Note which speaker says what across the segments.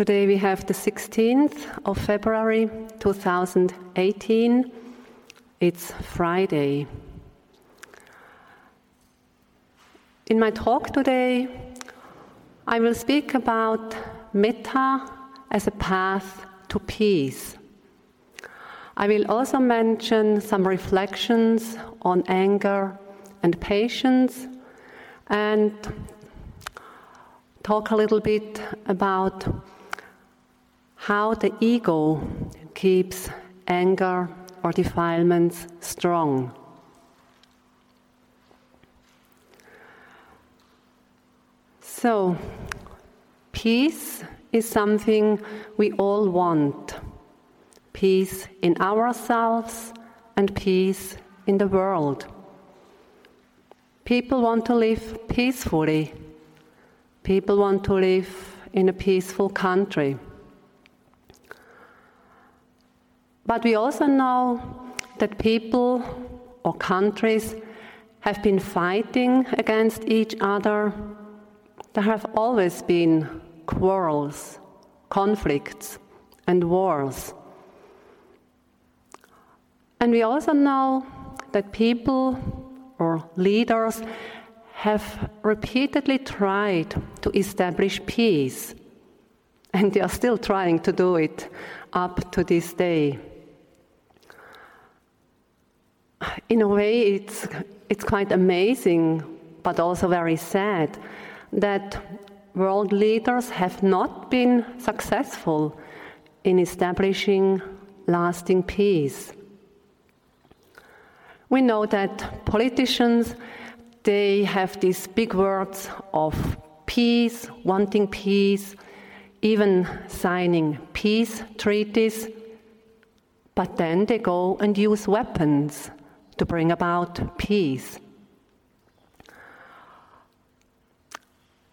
Speaker 1: Today we have the 16th of February 2018. It's Friday. In my talk today, I will speak about metta as a path to peace. I will also mention some reflections on anger and patience and talk a little bit about how the ego keeps anger or defilements strong. So, peace is something we all want peace in ourselves and peace in the world. People want to live peacefully, people want to live in a peaceful country. But we also know that people or countries have been fighting against each other. There have always been quarrels, conflicts, and wars. And we also know that people or leaders have repeatedly tried to establish peace, and they are still trying to do it up to this day in a way, it's, it's quite amazing, but also very sad, that world leaders have not been successful in establishing lasting peace. We know that politicians they have these big words of peace, wanting peace, even signing peace treaties, but then they go and use weapons to bring about peace.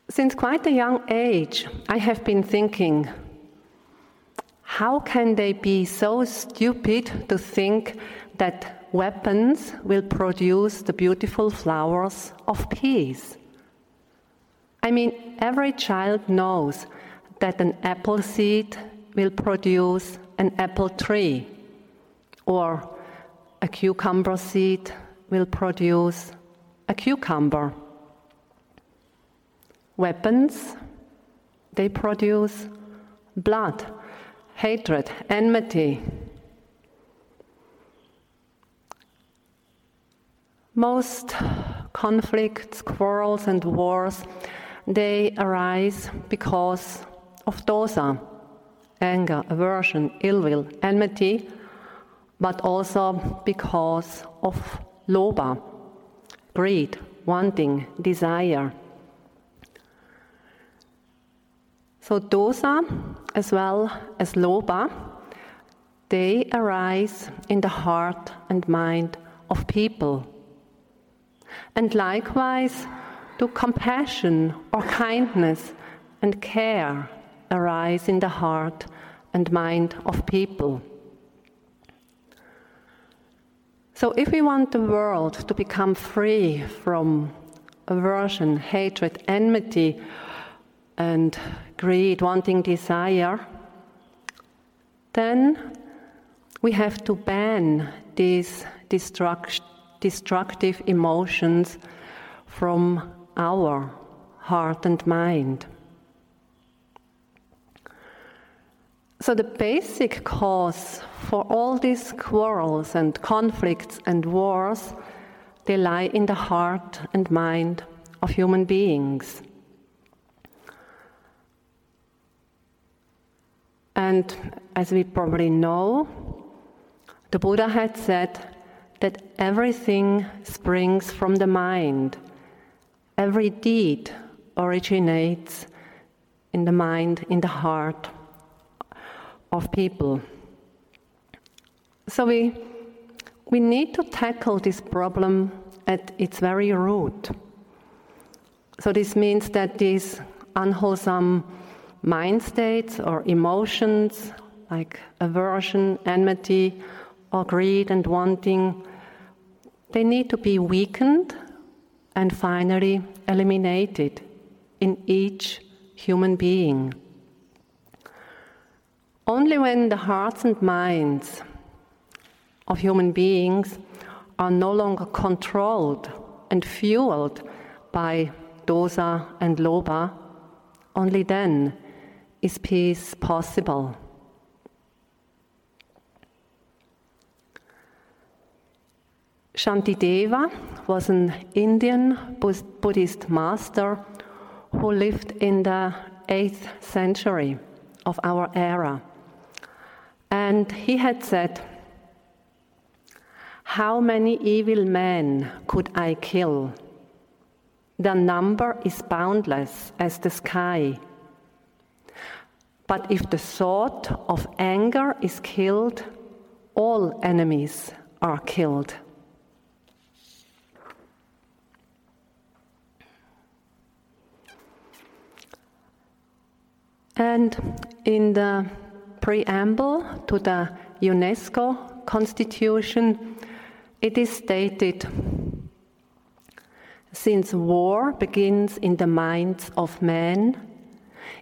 Speaker 1: Since quite a young age, I have been thinking how can they be so stupid to think that weapons will produce the beautiful flowers of peace? I mean, every child knows that an apple seed will produce an apple tree, or a cucumber seed will produce a cucumber. Weapons, they produce blood, hatred, enmity. Most conflicts, quarrels, and wars, they arise because of dosa, anger, aversion, ill will, enmity, but also because of lobha, greed, wanting, desire. So dosa, as well as lobha, they arise in the heart and mind of people. And likewise, do compassion or kindness and care arise in the heart and mind of people. So, if we want the world to become free from aversion, hatred, enmity, and greed, wanting, desire, then we have to ban these destruct- destructive emotions from our heart and mind. So, the basic cause for all these quarrels and conflicts and wars, they lie in the heart and mind of human beings. And as we probably know, the Buddha had said that everything springs from the mind. Every deed originates in the mind, in the heart of people. So we, we need to tackle this problem at its very root. So this means that these unwholesome mind states or emotions like aversion, enmity, or greed and wanting, they need to be weakened and finally eliminated in each human being. Only when the hearts and minds of human beings are no longer controlled and fueled by dosa and lobha, only then is peace possible. Shantideva was an Indian Buddhist master who lived in the 8th century of our era. And he had said, How many evil men could I kill? The number is boundless as the sky. But if the thought of anger is killed, all enemies are killed. And in the preamble to the UNESCO Constitution, it is stated since war begins in the minds of men,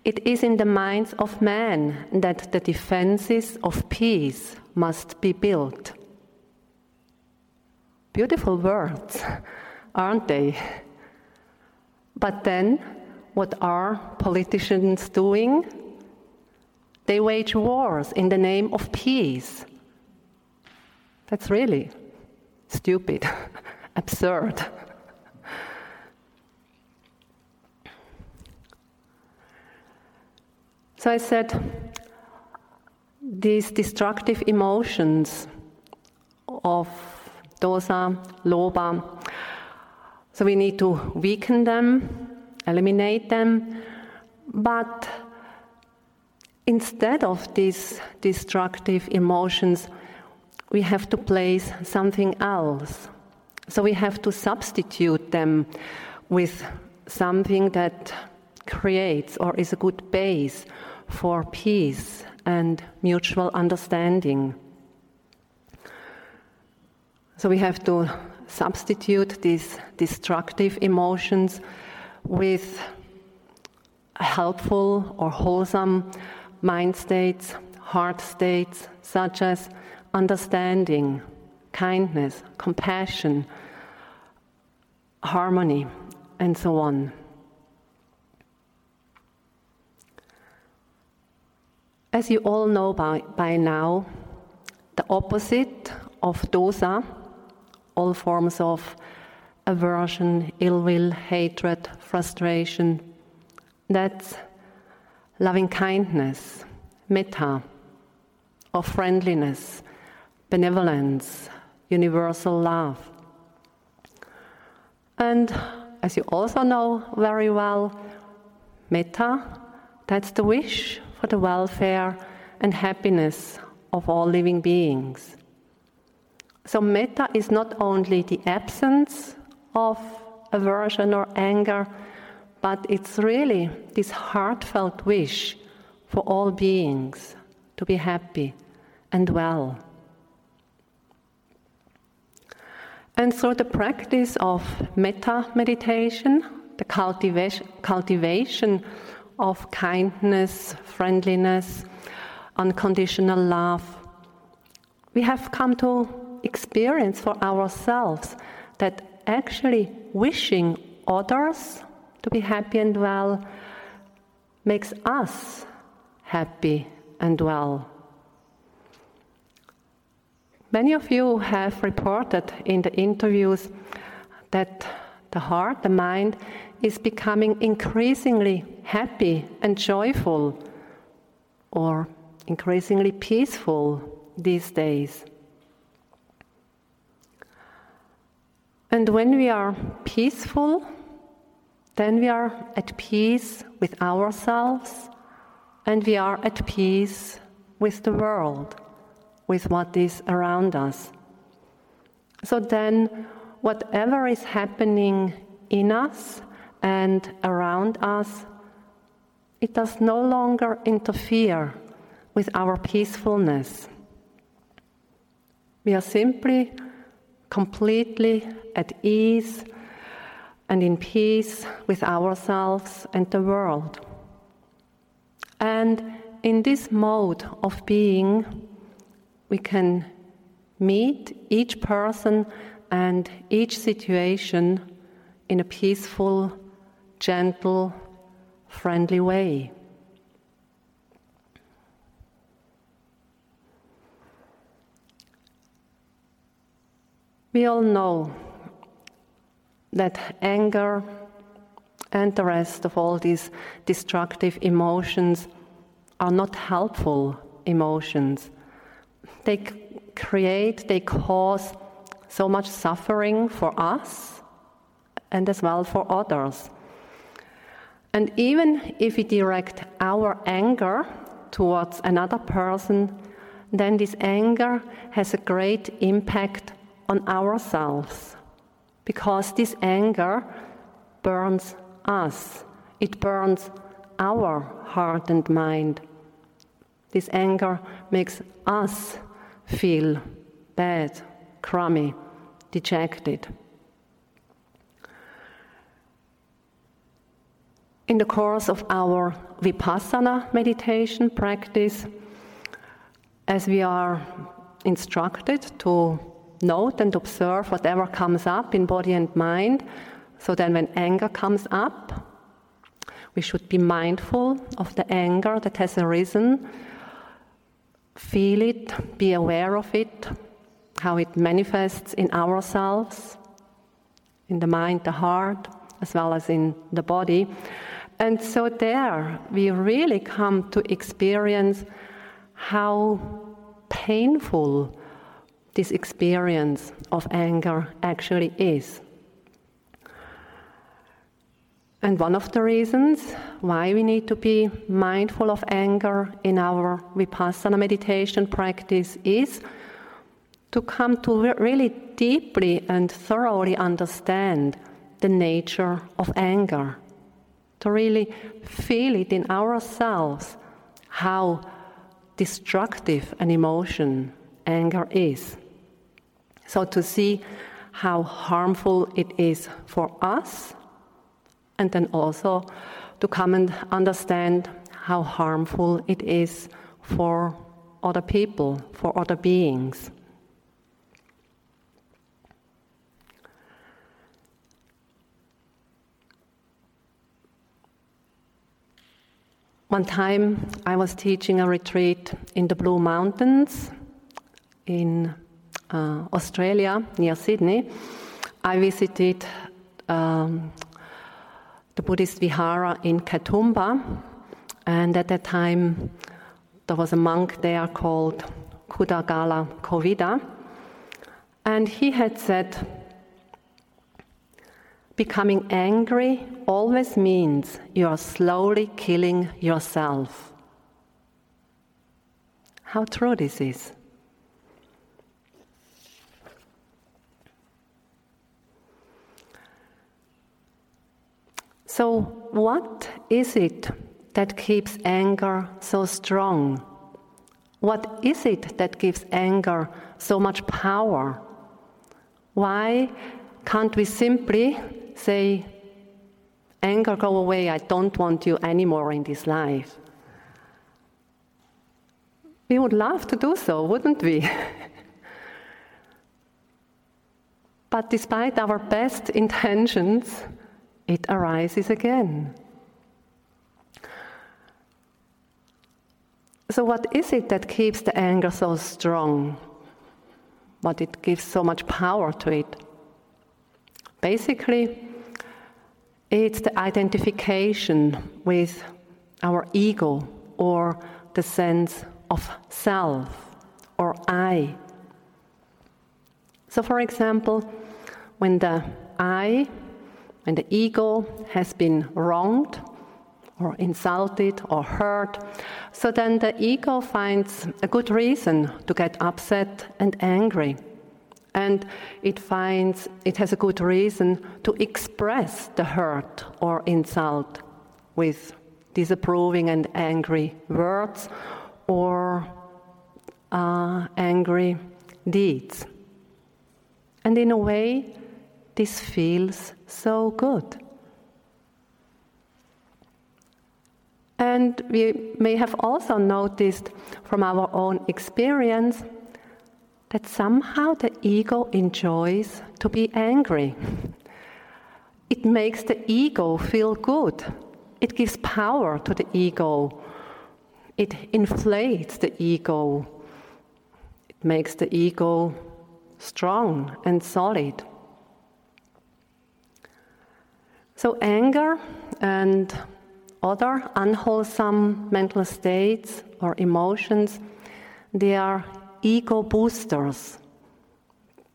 Speaker 1: it is in the minds of man that the defenses of peace must be built. Beautiful words, aren't they? But then, what are politicians doing? They wage wars in the name of peace. That's really stupid, absurd. So I said, these destructive emotions of dosa, lobha, so we need to weaken them, eliminate them, but instead of these destructive emotions, we have to place something else. So we have to substitute them with something that creates or is a good base for peace and mutual understanding. So we have to substitute these destructive emotions with helpful or wholesome mind states, heart states, such as understanding, kindness, compassion, harmony, and so on. As you all know by, by now, the opposite of dosa, all forms of aversion, ill will, hatred, frustration, that's loving kindness, metta, or friendliness, benevolence, universal love. And as you also know very well, metta, that's the wish for the welfare and happiness of all living beings. So, metta is not only the absence of aversion or anger, but it's really this heartfelt wish for all beings to be happy and well. And through the practice of metta meditation, the cultivation of kindness, friendliness, unconditional love, we have come to experience for ourselves that actually wishing others to be happy and well makes us happy and well. Many of you have reported in the interviews that the heart, the mind, is becoming increasingly happy and joyful or increasingly peaceful these days. And when we are peaceful, then we are at peace with ourselves and we are at peace with the world, with what is around us. So then, whatever is happening in us and around us, it does no longer interfere with our peacefulness. We are simply completely at ease and in peace with ourselves and the world. And in this mode of being, we can meet each person and each situation in a peaceful, gentle, friendly way. We all know that anger and the rest of all these destructive emotions are not helpful emotions. They create, they cause so much suffering for us and as well for others. And even if we direct our anger towards another person, then this anger has a great impact on ourselves because this anger burns us, it burns our heart and mind. This anger makes us feel bad, crummy, dejected. In the course of our Vipassana meditation practice, as we are instructed to note and observe whatever comes up in body and mind. So then, when anger comes up, we should be mindful of the anger that has arisen, feel it, be aware of it, how it manifests in ourselves, in the mind, the heart, as well as in the body. And so, there we really come to experience how painful this experience of anger actually is. And one of the reasons why we need to be mindful of anger in our Vipassana meditation practice is to come to really deeply and thoroughly understand the nature of anger, to really feel it in ourselves how destructive an emotion anger is. So to see how harmful it is for us, and then also to come and understand how harmful it is for other people, for other beings. One time I was teaching a retreat in the Blue Mountains in uh, Australia, near Sydney, I visited um, the Buddhist vihara in Katoomba, and at that time there was a monk there called Kudagala Kovida, and he had said, Becoming angry always means you are slowly killing yourself. How true this is. So, what is it that keeps anger so strong? What is it that gives anger so much power? Why can't we simply say, Anger, go away, I don't want you anymore in this life? We would love to do so, wouldn't we? but despite our best intentions, it arises again. So, what is it that keeps the anger so strong? What it gives so much power to it? Basically, it's the identification with our ego or the sense of self or I. So, for example, when the I when the ego has been wronged or insulted or hurt, so then the ego finds a good reason to get upset and angry. And it finds it has a good reason to express the hurt or insult with disapproving and angry words or uh, angry deeds. And in a way, this feels so good. And we may have also noticed from our own experience that somehow the ego enjoys to be angry. It makes the ego feel good. It gives power to the ego. It inflates the ego. It makes the ego strong and solid. So, anger and other unwholesome mental states or emotions, they are ego boosters.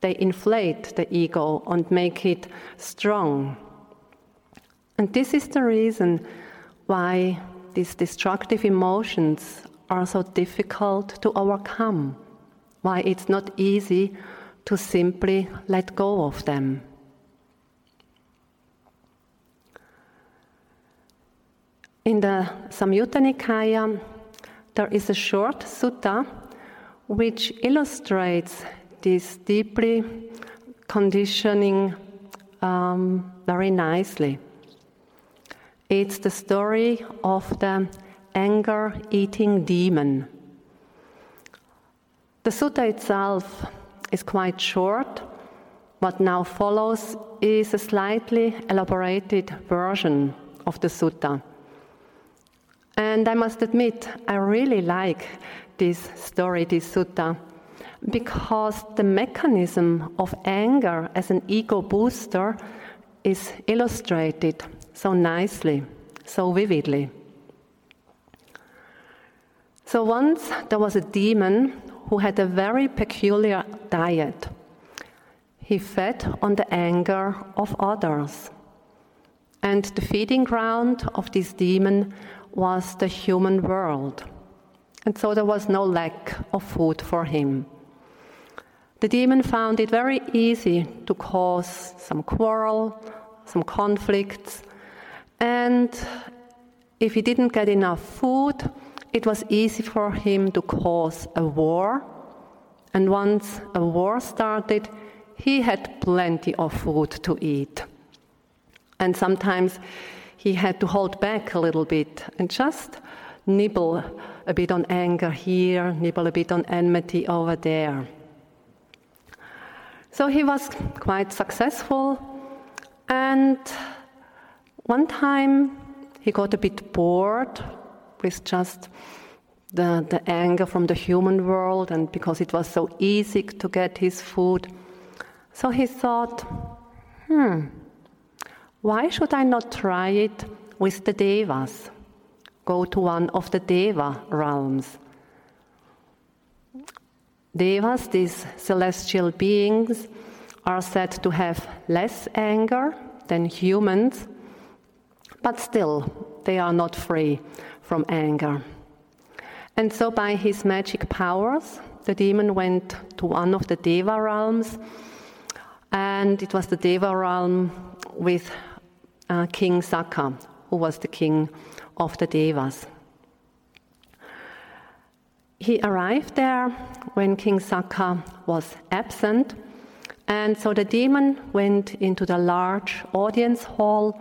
Speaker 1: They inflate the ego and make it strong. And this is the reason why these destructive emotions are so difficult to overcome, why it's not easy to simply let go of them. In the Samyutta Nikaya, there is a short sutta which illustrates this deeply conditioning um, very nicely. It's the story of the anger eating demon. The sutta itself is quite short. What now follows is a slightly elaborated version of the sutta. And I must admit, I really like this story, this sutta, because the mechanism of anger as an ego booster is illustrated so nicely, so vividly. So once there was a demon who had a very peculiar diet. He fed on the anger of others. And the feeding ground of this demon was the human world. And so there was no lack of food for him. The demon found it very easy to cause some quarrel, some conflicts, and if he didn't get enough food, it was easy for him to cause a war. And once a war started, he had plenty of food to eat. And sometimes he had to hold back a little bit and just nibble a bit on anger here, nibble a bit on enmity over there. So he was quite successful, and one time he got a bit bored with just the, the anger from the human world, and because it was so easy to get his food. So he thought, hmm, why should I not try it with the Devas? Go to one of the Deva realms. Devas, these celestial beings, are said to have less anger than humans, but still, they are not free from anger. And so, by his magic powers, the demon went to one of the Deva realms, and it was the Deva realm with uh, King Sakka, who was the king of the Devas. He arrived there when King Sakka was absent, and so the demon went into the large audience hall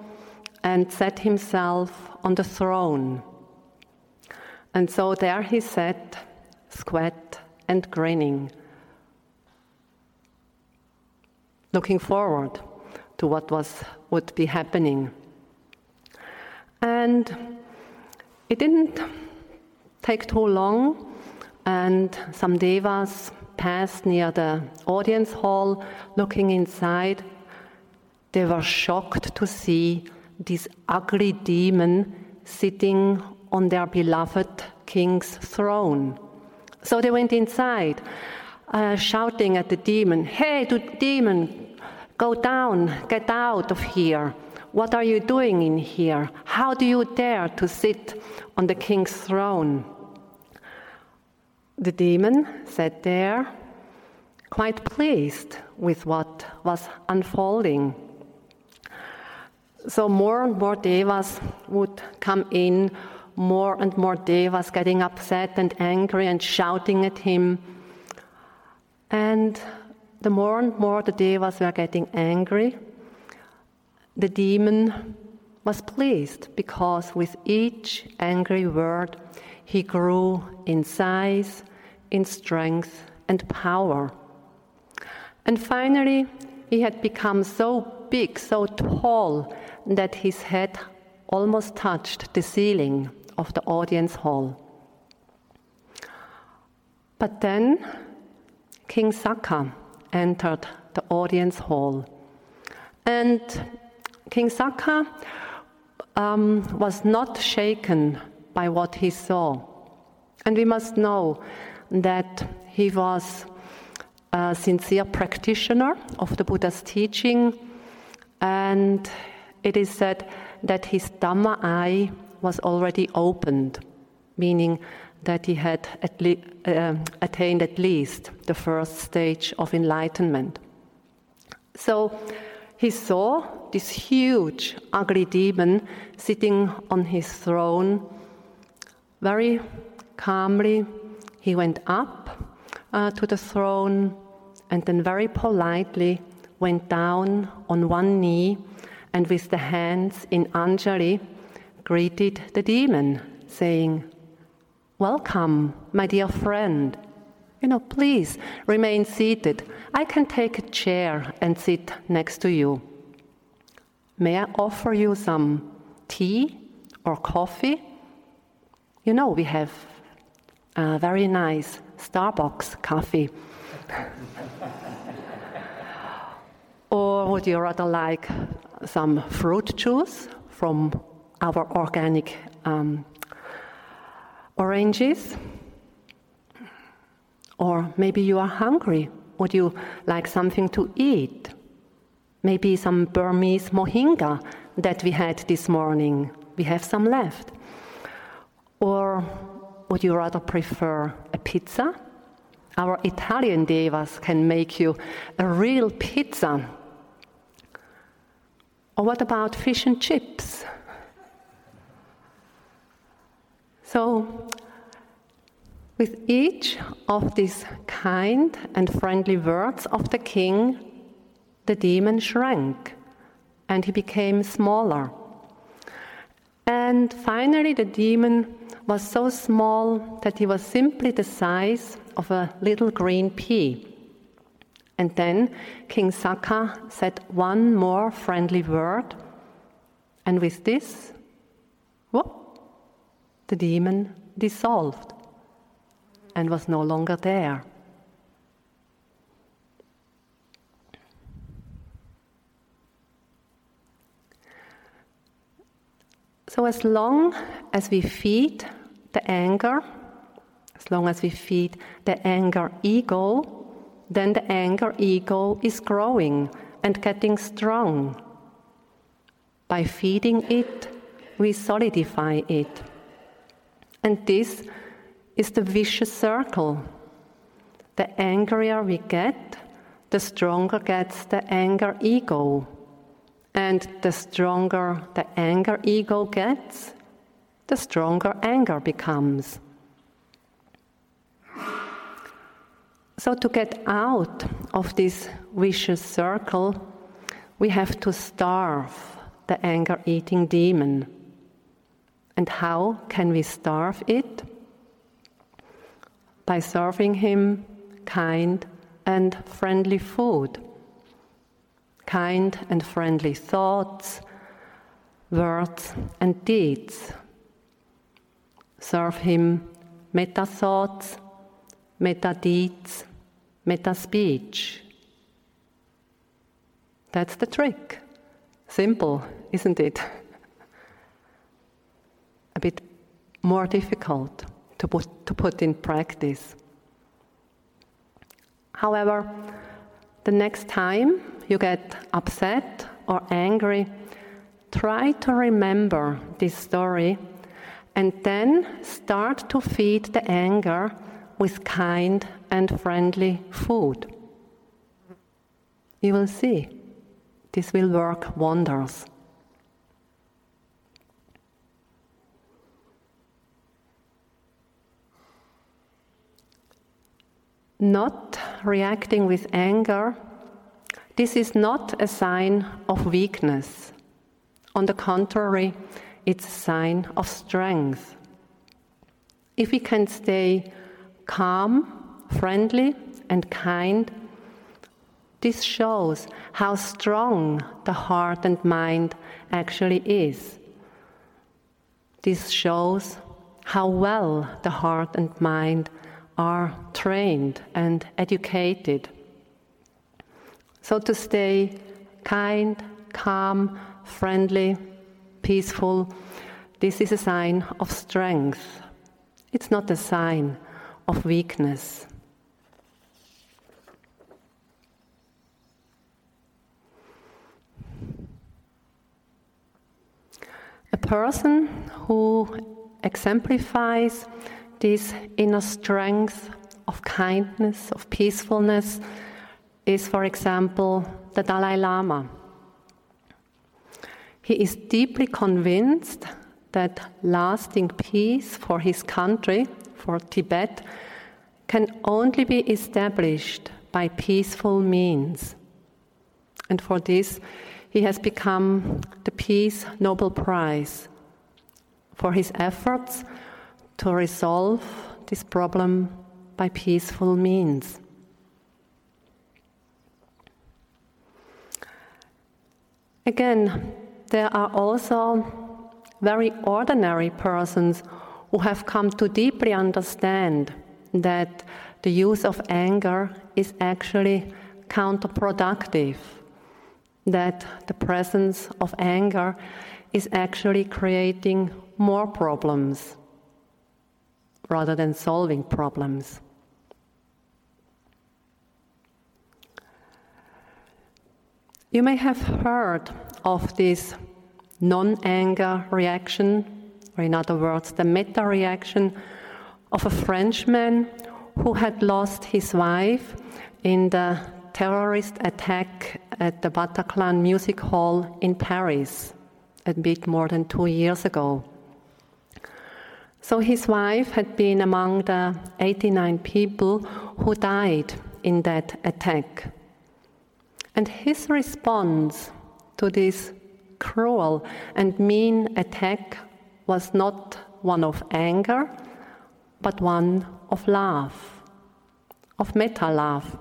Speaker 1: and set himself on the throne. And so there he sat, squat and grinning, looking forward to what was would be happening. And it didn't take too long, and some devas passed near the audience hall looking inside. They were shocked to see this ugly demon sitting on their beloved king's throne. So they went inside, uh, shouting at the demon, Hey, demon, Go down, get out of here. What are you doing in here? How do you dare to sit on the king's throne? The demon sat there, quite pleased with what was unfolding. So, more and more devas would come in, more and more devas getting upset and angry and shouting at him. And the more and more the devas were getting angry, the demon was pleased because with each angry word he grew in size, in strength, and power. And finally, he had become so big, so tall, that his head almost touched the ceiling of the audience hall. But then King Sakka entered the audience hall. And King Sakka um, was not shaken by what he saw. And we must know that he was a sincere practitioner of the Buddha's teaching, and it is said that his Dhamma eye was already opened, meaning that he had at le- uh, attained at least the first stage of enlightenment. So he saw this huge, ugly demon sitting on his throne. Very calmly, he went up uh, to the throne and then very politely went down on one knee and with the hands in Anjali greeted the demon, saying, Welcome, my dear friend. You know, please remain seated. I can take a chair and sit next to you. May I offer you some tea or coffee? You know, we have a very nice Starbucks coffee. or would you rather like some fruit juice from our organic um, oranges. Or maybe you are hungry. Would you like something to eat? Maybe some Burmese mohinga that we had this morning. We have some left. Or would you rather prefer a pizza? Our Italian devas can make you a real pizza. Or what about fish and chips? So, with each of these kind and friendly words of the king, the demon shrank and he became smaller. And finally, the demon was so small that he was simply the size of a little green pea. And then King Sakka said one more friendly word, and with this, whoop, the demon dissolved and was no longer there. So, as long as we feed the anger, as long as we feed the anger ego, then the anger ego is growing and getting strong. By feeding it, we solidify it. And this is the vicious circle. The angrier we get, the stronger gets the anger ego. And the stronger the anger ego gets, the stronger anger becomes. So, to get out of this vicious circle, we have to starve the anger eating demon. And how can we starve it? By serving him kind and friendly food, kind and friendly thoughts, words, and deeds. Serve him metta thoughts, metta deeds, metta speech. That's the trick. Simple, isn't it? a bit more difficult to put, to put in practice. However, the next time you get upset or angry, try to remember this story and then start to feed the anger with kind and friendly food. You will see, this will work wonders. Not reacting with anger, this is not a sign of weakness. On the contrary, it's a sign of strength. If we can stay calm, friendly, and kind, this shows how strong the heart and mind actually is. This shows how well the heart and mind are trained and educated. So to stay kind, calm, friendly, peaceful, this is a sign of strength. It's not a sign of weakness. A person who exemplifies this inner strength of kindness, of peacefulness, is, for example, the Dalai Lama. He is deeply convinced that lasting peace for his country, for Tibet, can only be established by peaceful means. And for this, he has become the Peace Nobel Prize for his efforts to resolve this problem by peaceful means. Again, there are also very ordinary persons who have come to deeply understand that the use of anger is actually counterproductive that the presence of anger is actually creating more problems rather than solving problems. You may have heard of this non anger reaction, or in other words, the metta reaction of a Frenchman who had lost his wife in the terrorist attack at the Bataclan Music Hall in Paris a bit more than two years ago. So his wife had been among the 89 people who died in that attack. And his response to this cruel and mean attack was not one of anger, but one of love, of metta love.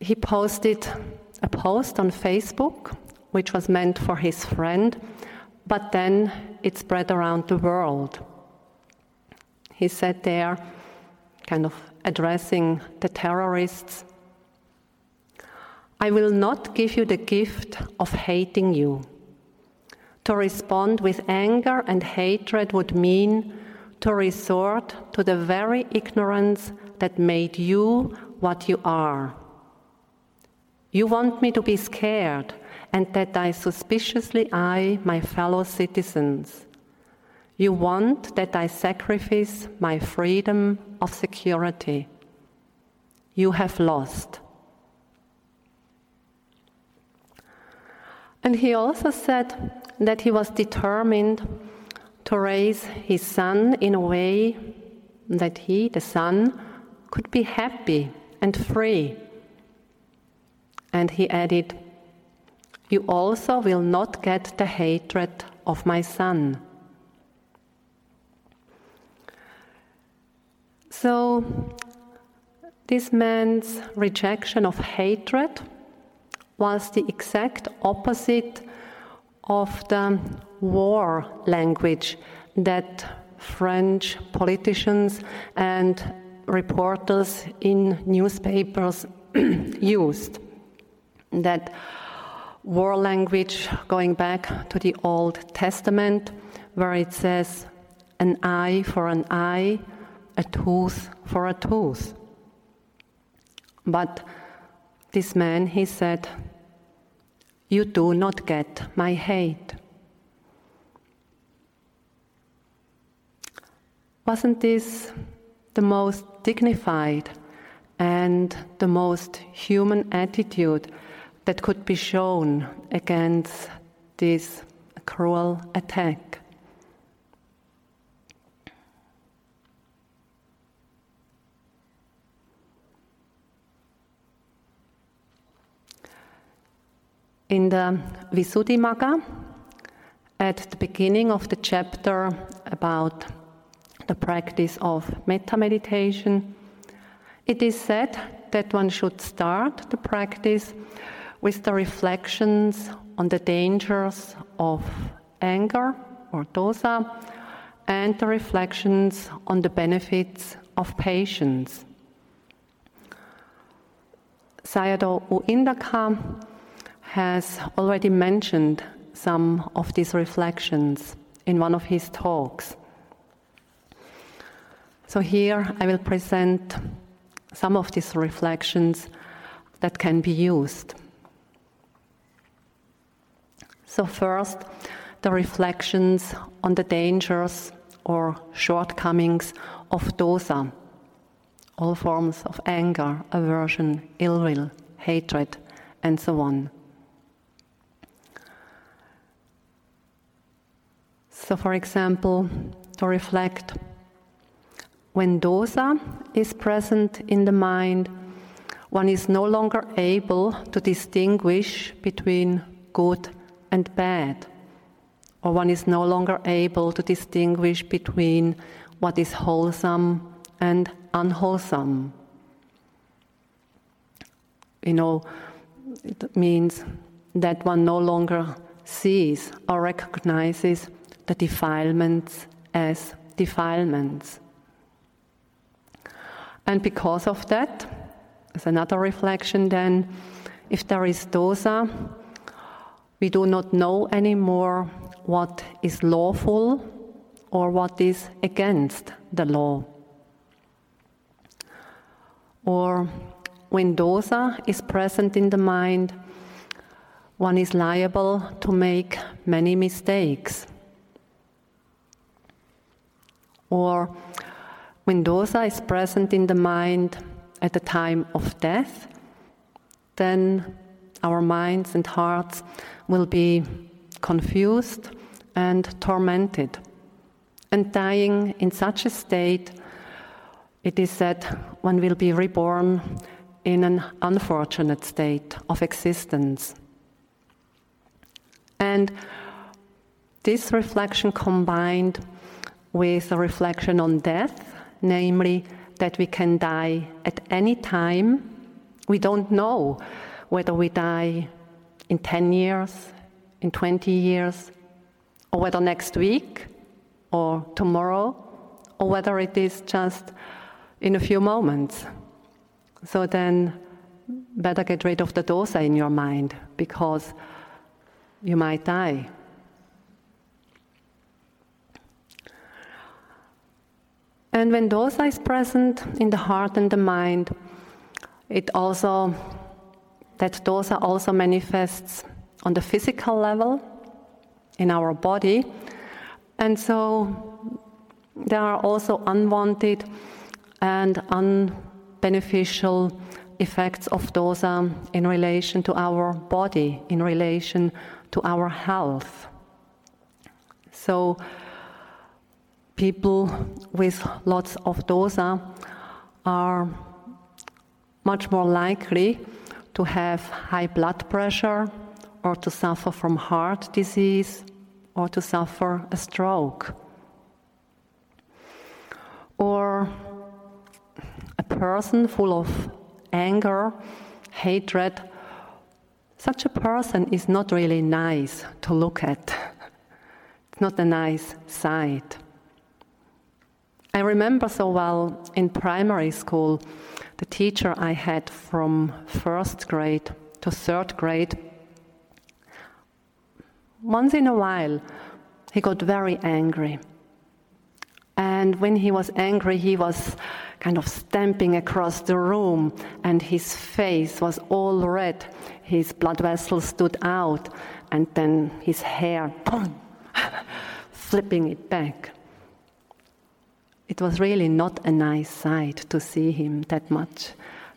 Speaker 1: he posted a post on Facebook, which was meant for his friend, but then it spread around the world. He said there, kind of addressing the terrorists, I will not give you the gift of hating you. To respond with anger and hatred would mean to resort to the very ignorance that made you what you are. You want me to be scared and that I suspiciously eye my fellow citizens. You want that I sacrifice my freedom of security. You have lost. And he also said that he was determined to raise his son in a way that he, the son, could be happy and free and he added, You also will not get the hatred of my son. So, this man's rejection of hatred was the exact opposite of the war language that French politicians and reporters in newspapers used that war language going back to the Old Testament, where it says, an eye for an eye, a tooth for a tooth. But this man, he said, You do not get my hate. Wasn't this the most dignified and the most human attitude that could be shown against this cruel attack. In the Visuddhimagga, at the beginning of the chapter about the practice of metta meditation, it is said that one should start the practice with the reflections on the dangers of anger or dosa and the reflections on the benefits of patience. Sayadaw U Indaka has already mentioned some of these reflections in one of his talks. So here I will present some of these reflections that can be used. So, first, the reflections on the dangers or shortcomings of dosa, all forms of anger, aversion, ill will, hatred, and so on. So, for example, to reflect when dosa is present in the mind, one is no longer able to distinguish between good and bad or one is no longer able to distinguish between what is wholesome and unwholesome. You know, it means that one no longer sees or recognizes the defilements as defilements. And because of that, as another reflection, then, if there is dosa, we do not know anymore what is lawful or what is against the law. Or when dosa is present in the mind, one is liable to make many mistakes. Or when dosa is present in the mind at the time of death, then our minds and hearts will be confused and tormented. And dying in such a state, it is said one will be reborn in an unfortunate state of existence. And this reflection combined with a reflection on death, namely that we can die at any time. We don't know whether we die in 10 years, in 20 years, or whether next week, or tomorrow, or whether it is just in a few moments. So then, better get rid of the dosa in your mind because you might die. And when dosa is present in the heart and the mind, it also that dosa also manifests on the physical level in our body. And so there are also unwanted and unbeneficial effects of dosa in relation to our body, in relation to our health. So people with lots of dosa are much more likely to have high blood pressure, or to suffer from heart disease or to suffer a stroke. Or a person full of anger, hatred, such a person is not really nice to look at. It's not a nice sight. I remember so well in primary school, the teacher I had from first grade to third grade once in a while, he got very angry. And when he was angry, he was kind of stamping across the room, and his face was all red. His blood vessels stood out, and then his hair, boom, flipping it back. It was really not a nice sight to see him that much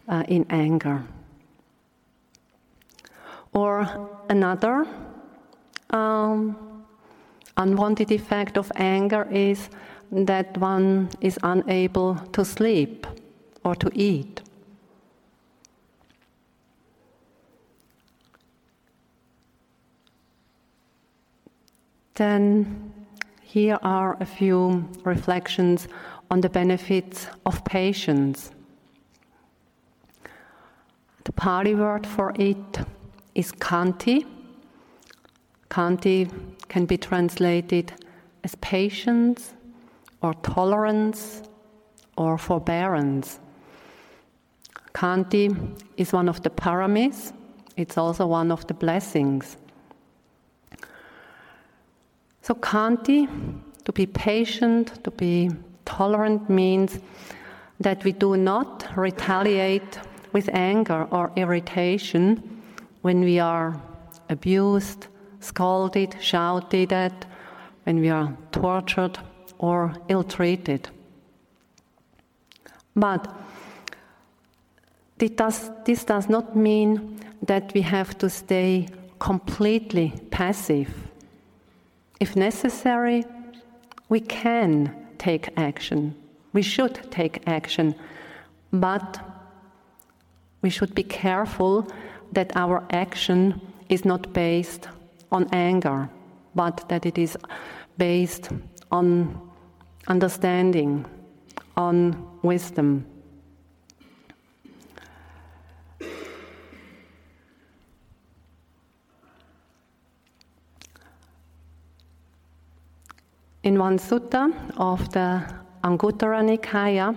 Speaker 1: uh, in anger. Or another um, unwanted effect of anger is that one is unable to sleep or to eat. then here are a few reflections on the benefits of patience. The Pali word for it is khanti. Khanti can be translated as patience or tolerance or forbearance. Khanti is one of the paramis, it's also one of the blessings. So, Khanti, to be patient, to be tolerant, means that we do not retaliate with anger or irritation when we are abused, scolded, shouted at, when we are tortured or ill treated. But this does not mean that we have to stay completely passive. If necessary, we can take action. We should take action. But we should be careful that our action is not based on anger, but that it is based on understanding, on wisdom. In one sutta of the Anguttara Nikaya,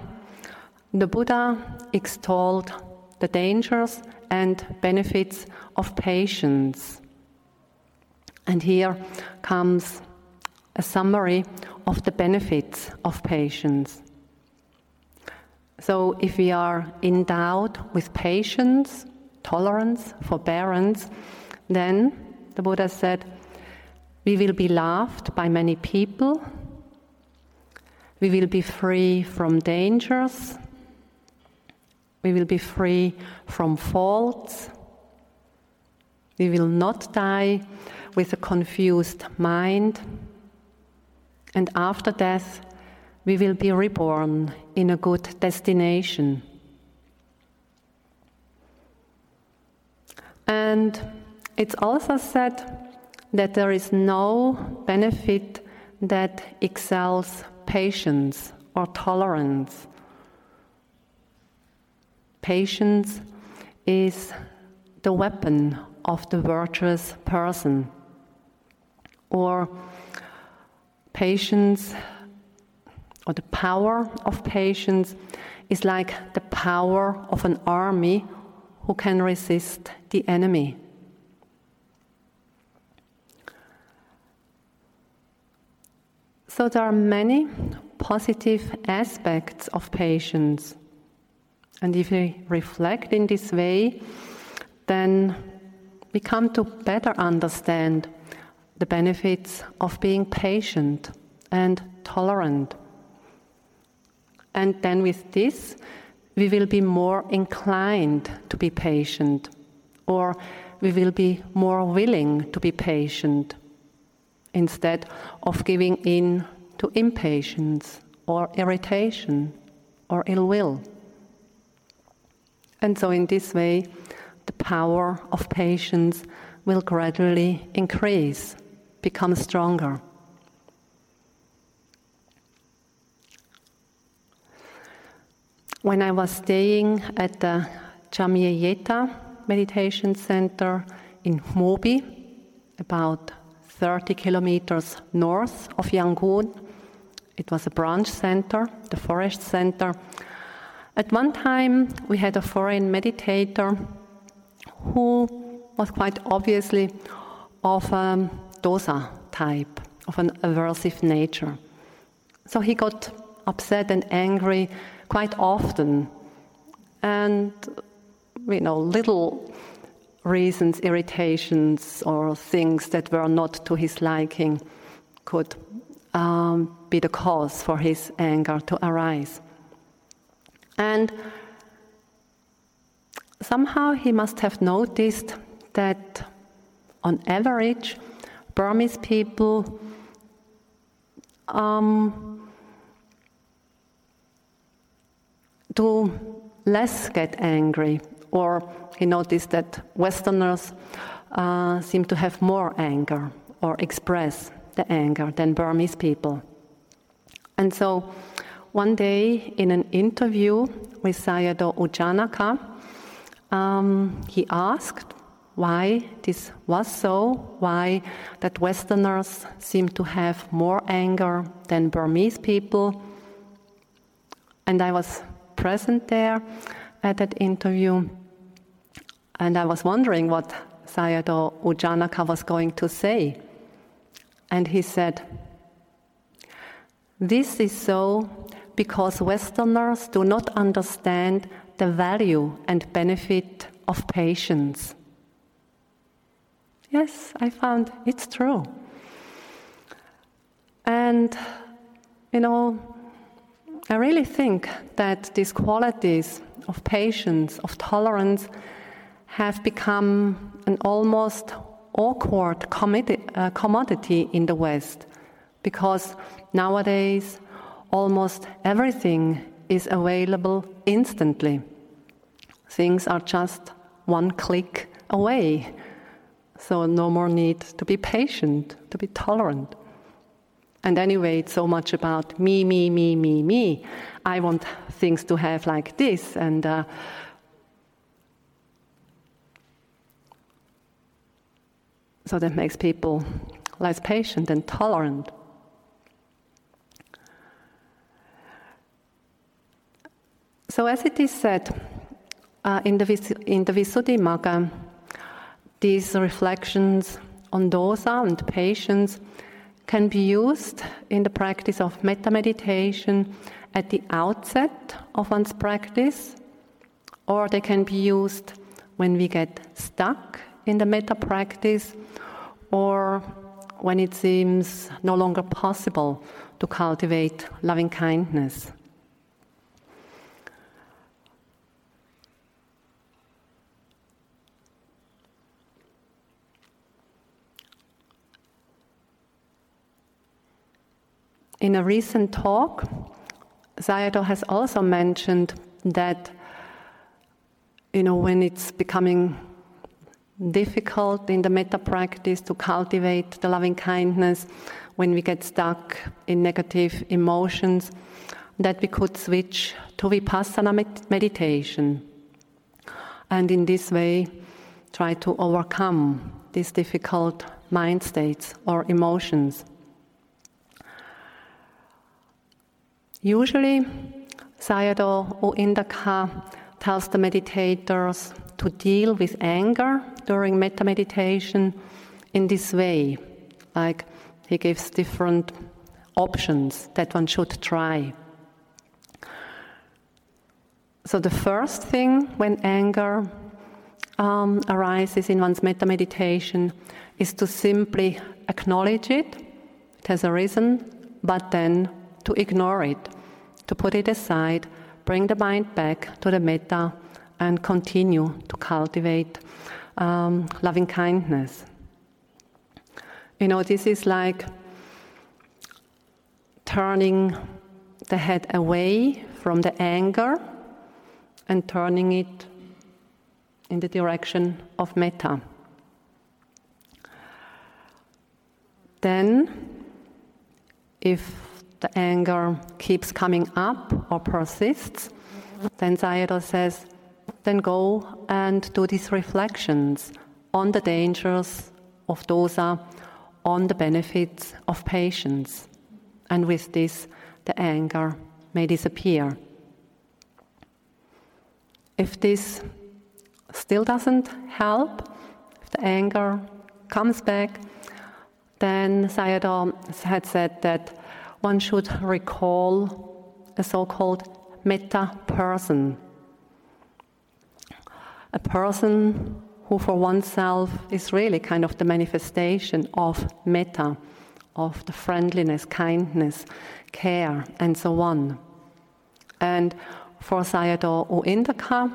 Speaker 1: the Buddha extolled the dangers and benefits of patience. And here comes a summary of the benefits of patience. So, if we are endowed with patience, tolerance, forbearance, then the Buddha said, we will be loved by many people, we will be free from dangers, we will be free from faults, we will not die with a confused mind, and after death, we will be reborn in a good destination. And it's also said that there is no benefit that excels patience or tolerance. Patience is the weapon of the virtuous person. Or patience or the power of patience is like the power of an army who can resist the enemy. So there are many positive aspects of patience. And if we reflect in this way, then we come to better understand the benefits of being patient and tolerant. And then with this, we will be more inclined to be patient, or we will be more willing to be patient instead of giving in to impatience or irritation or ill will. And so, in this way, the power of patience will gradually increase, become stronger. When I was staying at the Chanmyay Yeiktha Meditation Center in Hmawbi, about 30 kilometers north of Yangon. It was a branch center, the forest center. At one time, we had a foreign meditator who was quite obviously of a dosa type, of an aversive nature. So he got upset and angry quite often. And, you know, little reasons, irritations, or things that were not to his liking could um, be the cause for his anger to arise. And somehow he must have noticed that, on average, Burmese people um, do less get angry or he noticed that Westerners uh, seem to have more anger or express the anger than Burmese people. And so one day in an interview with Sayadaw U Janaka, um, he asked why this was so, why that Westerners seem to have more anger than Burmese people. And I was present there at that interview, and I was wondering what Sayadaw U Janaka was going to say. And he said, This is so because Westerners do not understand the value and benefit of patience. Yes, I found it's true. And, you know, I really think that these qualities of patience, of tolerance, have become an almost awkward uh, commodity in the West because nowadays almost everything is available instantly. Things are just one click away. So, no more need to be patient, to be tolerant. And anyway, it's so much about me, me, me, me, me. I want things to have like this. And uh, so that makes people less patient and tolerant. So, as it is said uh, in, the, in the Visuddhimagga, these reflections on dosa and patience can be used in the practice of metta meditation at the outset of one's practice, or they can be used when we get stuck in the metta practice, or when it seems no longer possible to cultivate loving kindness. In a recent talk, Sayadaw has also mentioned that, you know, when it's becoming difficult in the metta practice to cultivate the loving kindness, when we get stuck in negative emotions, that we could switch to vipassana med- meditation. And in this way, try to overcome these difficult mind states or emotions. Usually, Sayadaw U Indaka tells the meditators to deal with anger during metta meditation in this way. Like he gives different options that one should try. So, the first thing when anger um, arises in one's metta meditation is to simply acknowledge it, it has arisen, but then to ignore it to put it aside, bring the mind back to the metta, and continue to cultivate um, loving kindness. You know, this is like turning the head away from the anger and turning it in the direction of metta. Then, if the anger keeps coming up or persists, then Sayadaw says, then go and do these reflections on the dangers of dosa, on the benefits of patience. And with this, the anger may disappear. If this still doesn't help, if the anger comes back, then Sayadaw had said that one should recall a so called metta person. A person who, for oneself, is really kind of the manifestation of metta, of the friendliness, kindness, care, and so on. And for Sayadaw U Indaka,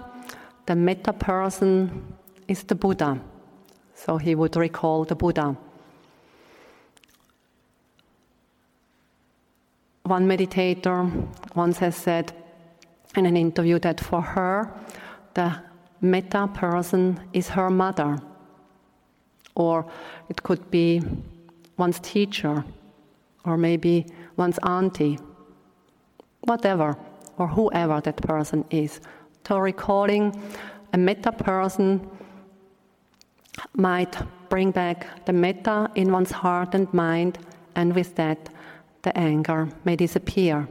Speaker 1: the metta person is the Buddha. So he would recall the Buddha. One meditator once has said in an interview that for her, the metta person is her mother. Or it could be one's teacher, or maybe one's auntie, whatever, or whoever that person is. So recalling a metta person might bring back the metta in one's heart and mind, and with that, the anger may disappear.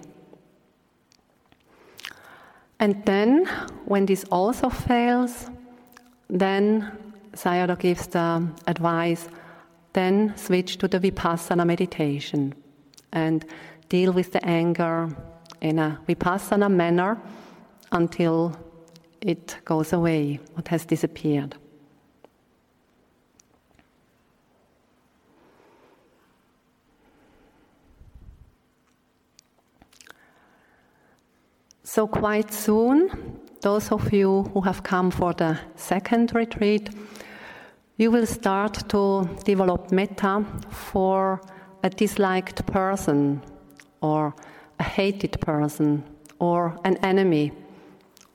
Speaker 1: And then, when this also fails, then Sayadaw gives the advice then switch to the vipassana meditation and deal with the anger in a vipassana manner until it goes away, what has disappeared. So, quite soon, those of you who have come for the second retreat, you will start to develop metta for a disliked person, or a hated person, or an enemy,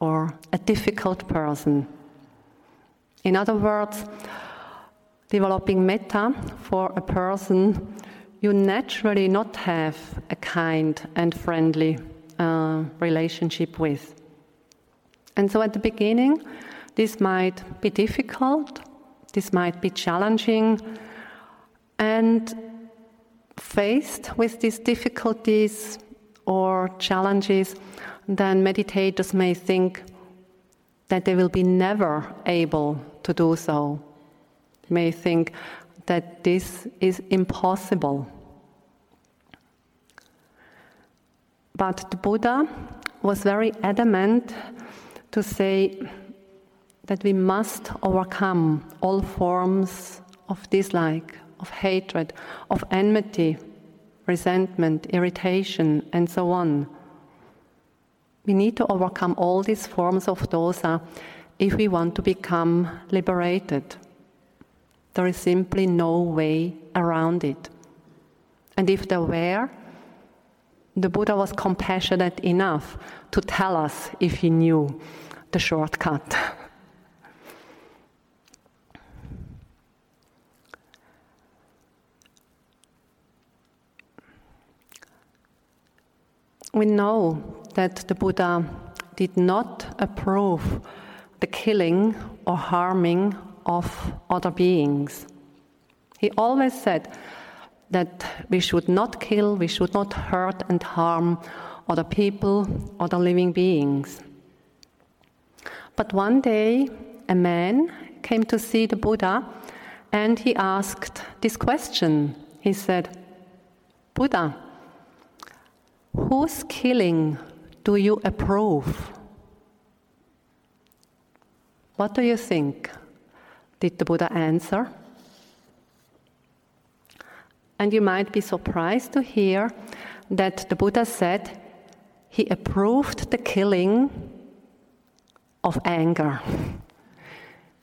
Speaker 1: or a difficult person. In other words, developing metta for a person you naturally not have a kind and friendly uh, relationship with. And so at the beginning, this might be difficult, this might be challenging, and faced with these difficulties or challenges, then meditators may think that they will be never able to do so. May think that this is impossible. But the Buddha was very adamant to say that we must overcome all forms of dislike, of hatred, of enmity, resentment, irritation, and so on. We need to overcome all these forms of dosa if we want to become liberated. There is simply no way around it. And if there were, the Buddha was compassionate enough to tell us if he knew the shortcut. we know that the Buddha did not approve the killing or harming of other beings. He always said, that we should not kill, we should not hurt and harm other people, other living beings. But one day, a man came to see the Buddha and he asked this question. He said, Buddha, whose killing do you approve? What do you think? Did the Buddha answer? And you might be surprised to hear that the Buddha said he approved the killing of anger.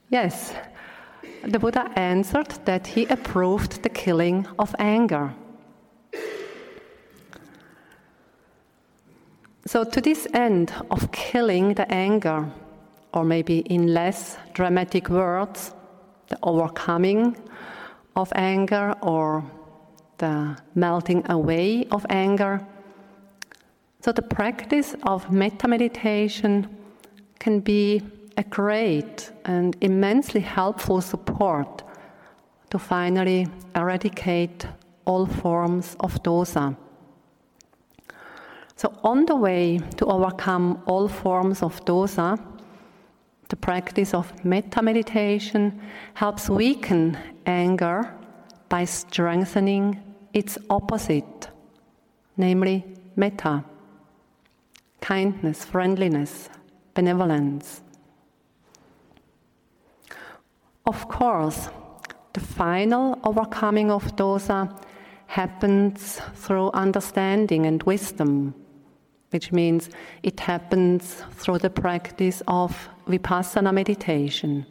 Speaker 1: Yes, the Buddha answered that he approved the killing of anger. So, to this end of killing the anger, or maybe in less dramatic words, the overcoming of anger or the melting away of anger. So, the practice of metta meditation can be a great and immensely helpful support to finally eradicate all forms of dosa. So, on the way to overcome all forms of dosa, the practice of metta meditation helps weaken anger by strengthening its opposite, namely metta, kindness, friendliness, benevolence. Of course, the final overcoming of dosa happens through understanding and wisdom, which means it happens through the practice of vipassana meditation.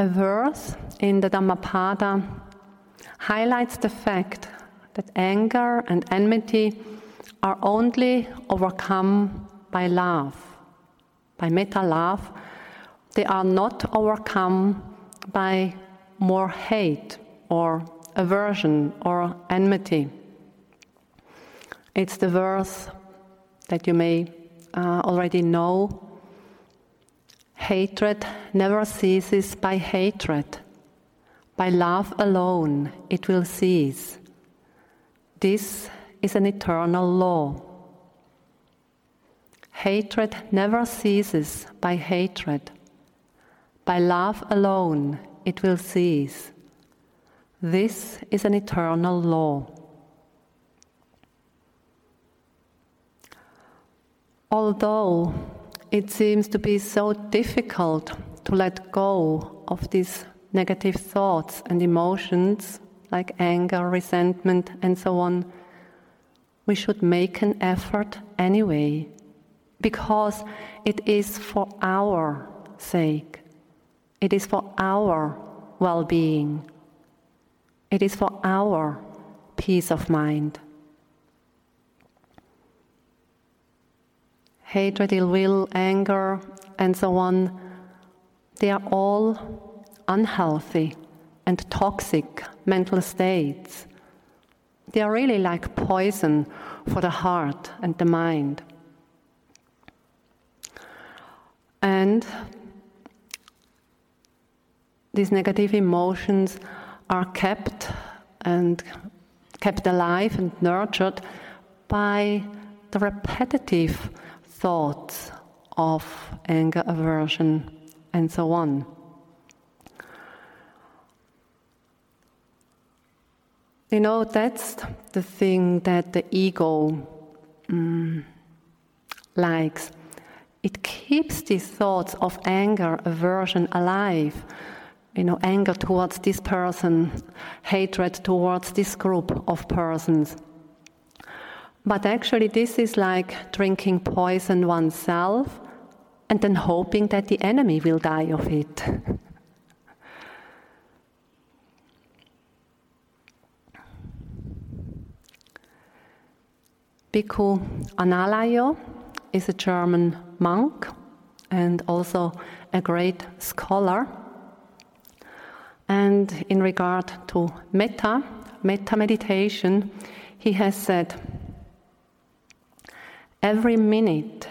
Speaker 1: A verse in the Dhammapada highlights the fact that anger and enmity are only overcome by love, by metta love. They are not overcome by more hate or aversion or enmity. It's the verse that you may uh, already know. Hatred never ceases by hatred. By love alone it will cease. This is an eternal law. Hatred never ceases by hatred. By love alone it will cease. This is an eternal law. Although it seems to be so difficult to let go of these negative thoughts and emotions like anger, resentment, and so on, we should make an effort anyway because it is for our sake, it is for our well being, it is for our peace of mind. Hatred, ill will, anger, and so on, they are all unhealthy and toxic mental states. They are really like poison for the heart and the mind. And these negative emotions are kept and kept alive and nurtured by the repetitive thoughts of anger, aversion, and so on. You know, that's the thing that the ego mm, likes. It keeps these thoughts of anger, aversion alive. You know, anger towards this person, hatred towards this group of persons. But actually, this is like drinking poison oneself and then hoping that the enemy will die of it. Bhikkhu Analayo is a German monk and also a great scholar. And in regard to metta, metta meditation, he has said, Every minute,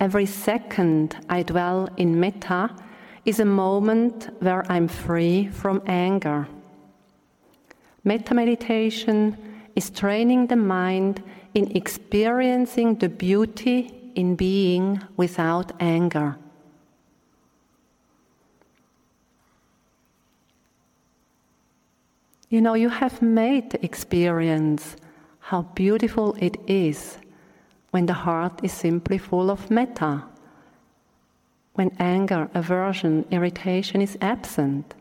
Speaker 1: every second I dwell in metta is a moment where I'm free from anger. Metta meditation is training the mind in experiencing the beauty in being without anger. You know, you have made the experience how beautiful it is when the heart is simply full of metta, when anger, aversion, irritation is absent.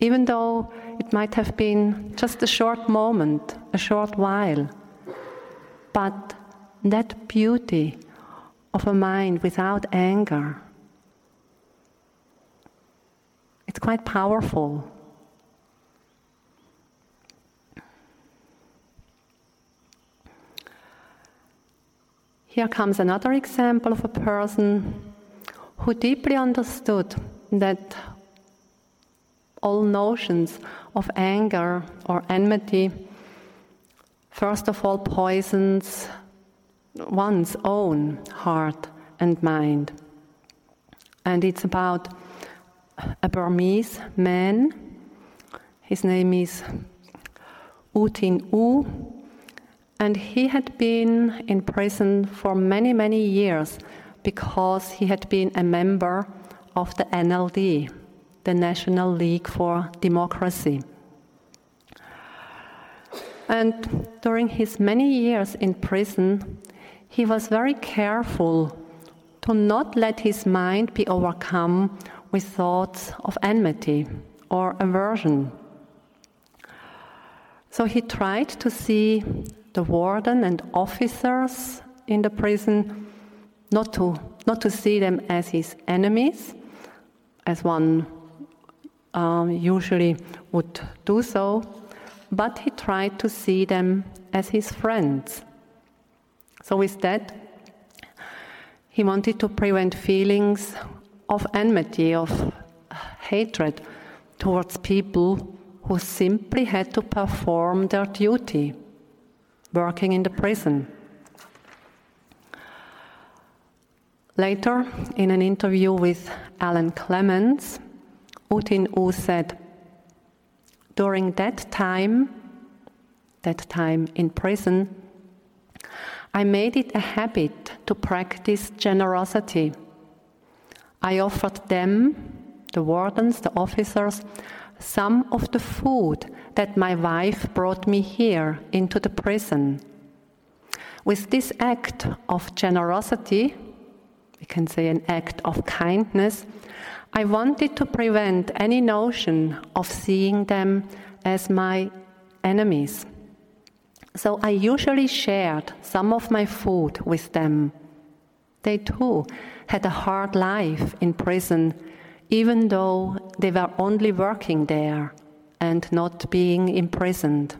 Speaker 1: Even though it might have been just a short moment, a short while. But that beauty of a mind without anger, it's quite powerful. Here comes another example of a person who deeply understood that all notions of anger or enmity first of all poisons one's own heart and mind. And it's about a Burmese man. His name is U Tin U. And he had been in prison for many, many years because he had been a member of the NLD, the National League for Democracy. And during his many years in prison, he was very careful to not let his mind be overcome with thoughts of enmity or aversion. So he tried to see the warden and officers in the prison not to, not to see them as his enemies, as one um, usually would do so, but he tried to see them as his friends. So, with that, he wanted to prevent feelings of enmity, of hatred towards people who simply had to perform their duty, working in the prison. Later, in an interview with Alan Clements, U Tin said, During that time, that time in prison, I made it a habit to practice generosity. I offered them, the wardens, the officers, some of the food that my wife brought me here into the prison. With this act of generosity, we can say an act of kindness, I wanted to prevent any notion of seeing them as my enemies. So I usually shared some of my food with them. They too had a hard life in prison, even though they were only working there and not being imprisoned.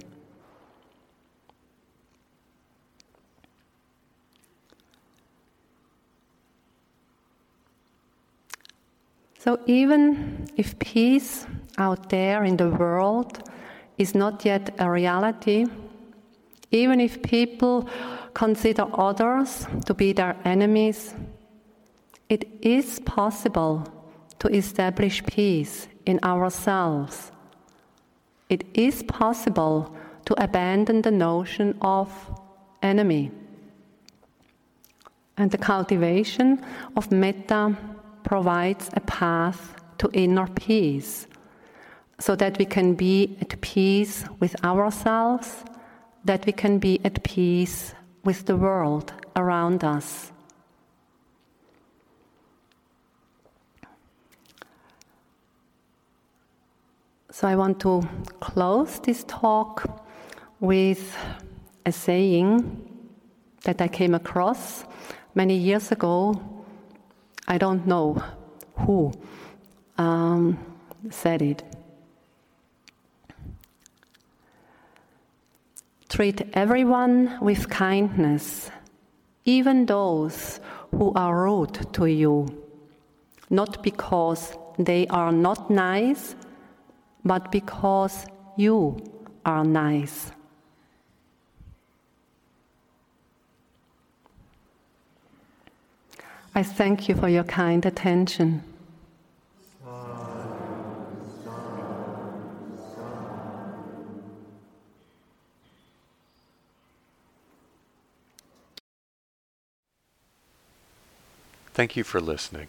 Speaker 1: So, even if peace out there in the world is not yet a reality, even if people consider others to be their enemies, it is possible to establish peace in ourselves. It is possible to abandon the notion of enemy. And the cultivation of metta provides a path to inner peace so that we can be at peace with ourselves, that we can be at peace with the world around us. So I want to close this talk with a saying that I came across many years ago I don't know who um, said it. Treat everyone with kindness, even those who are rude to you, not because they are not nice, but because you are nice. I thank you for your kind attention.
Speaker 2: Thank you for listening.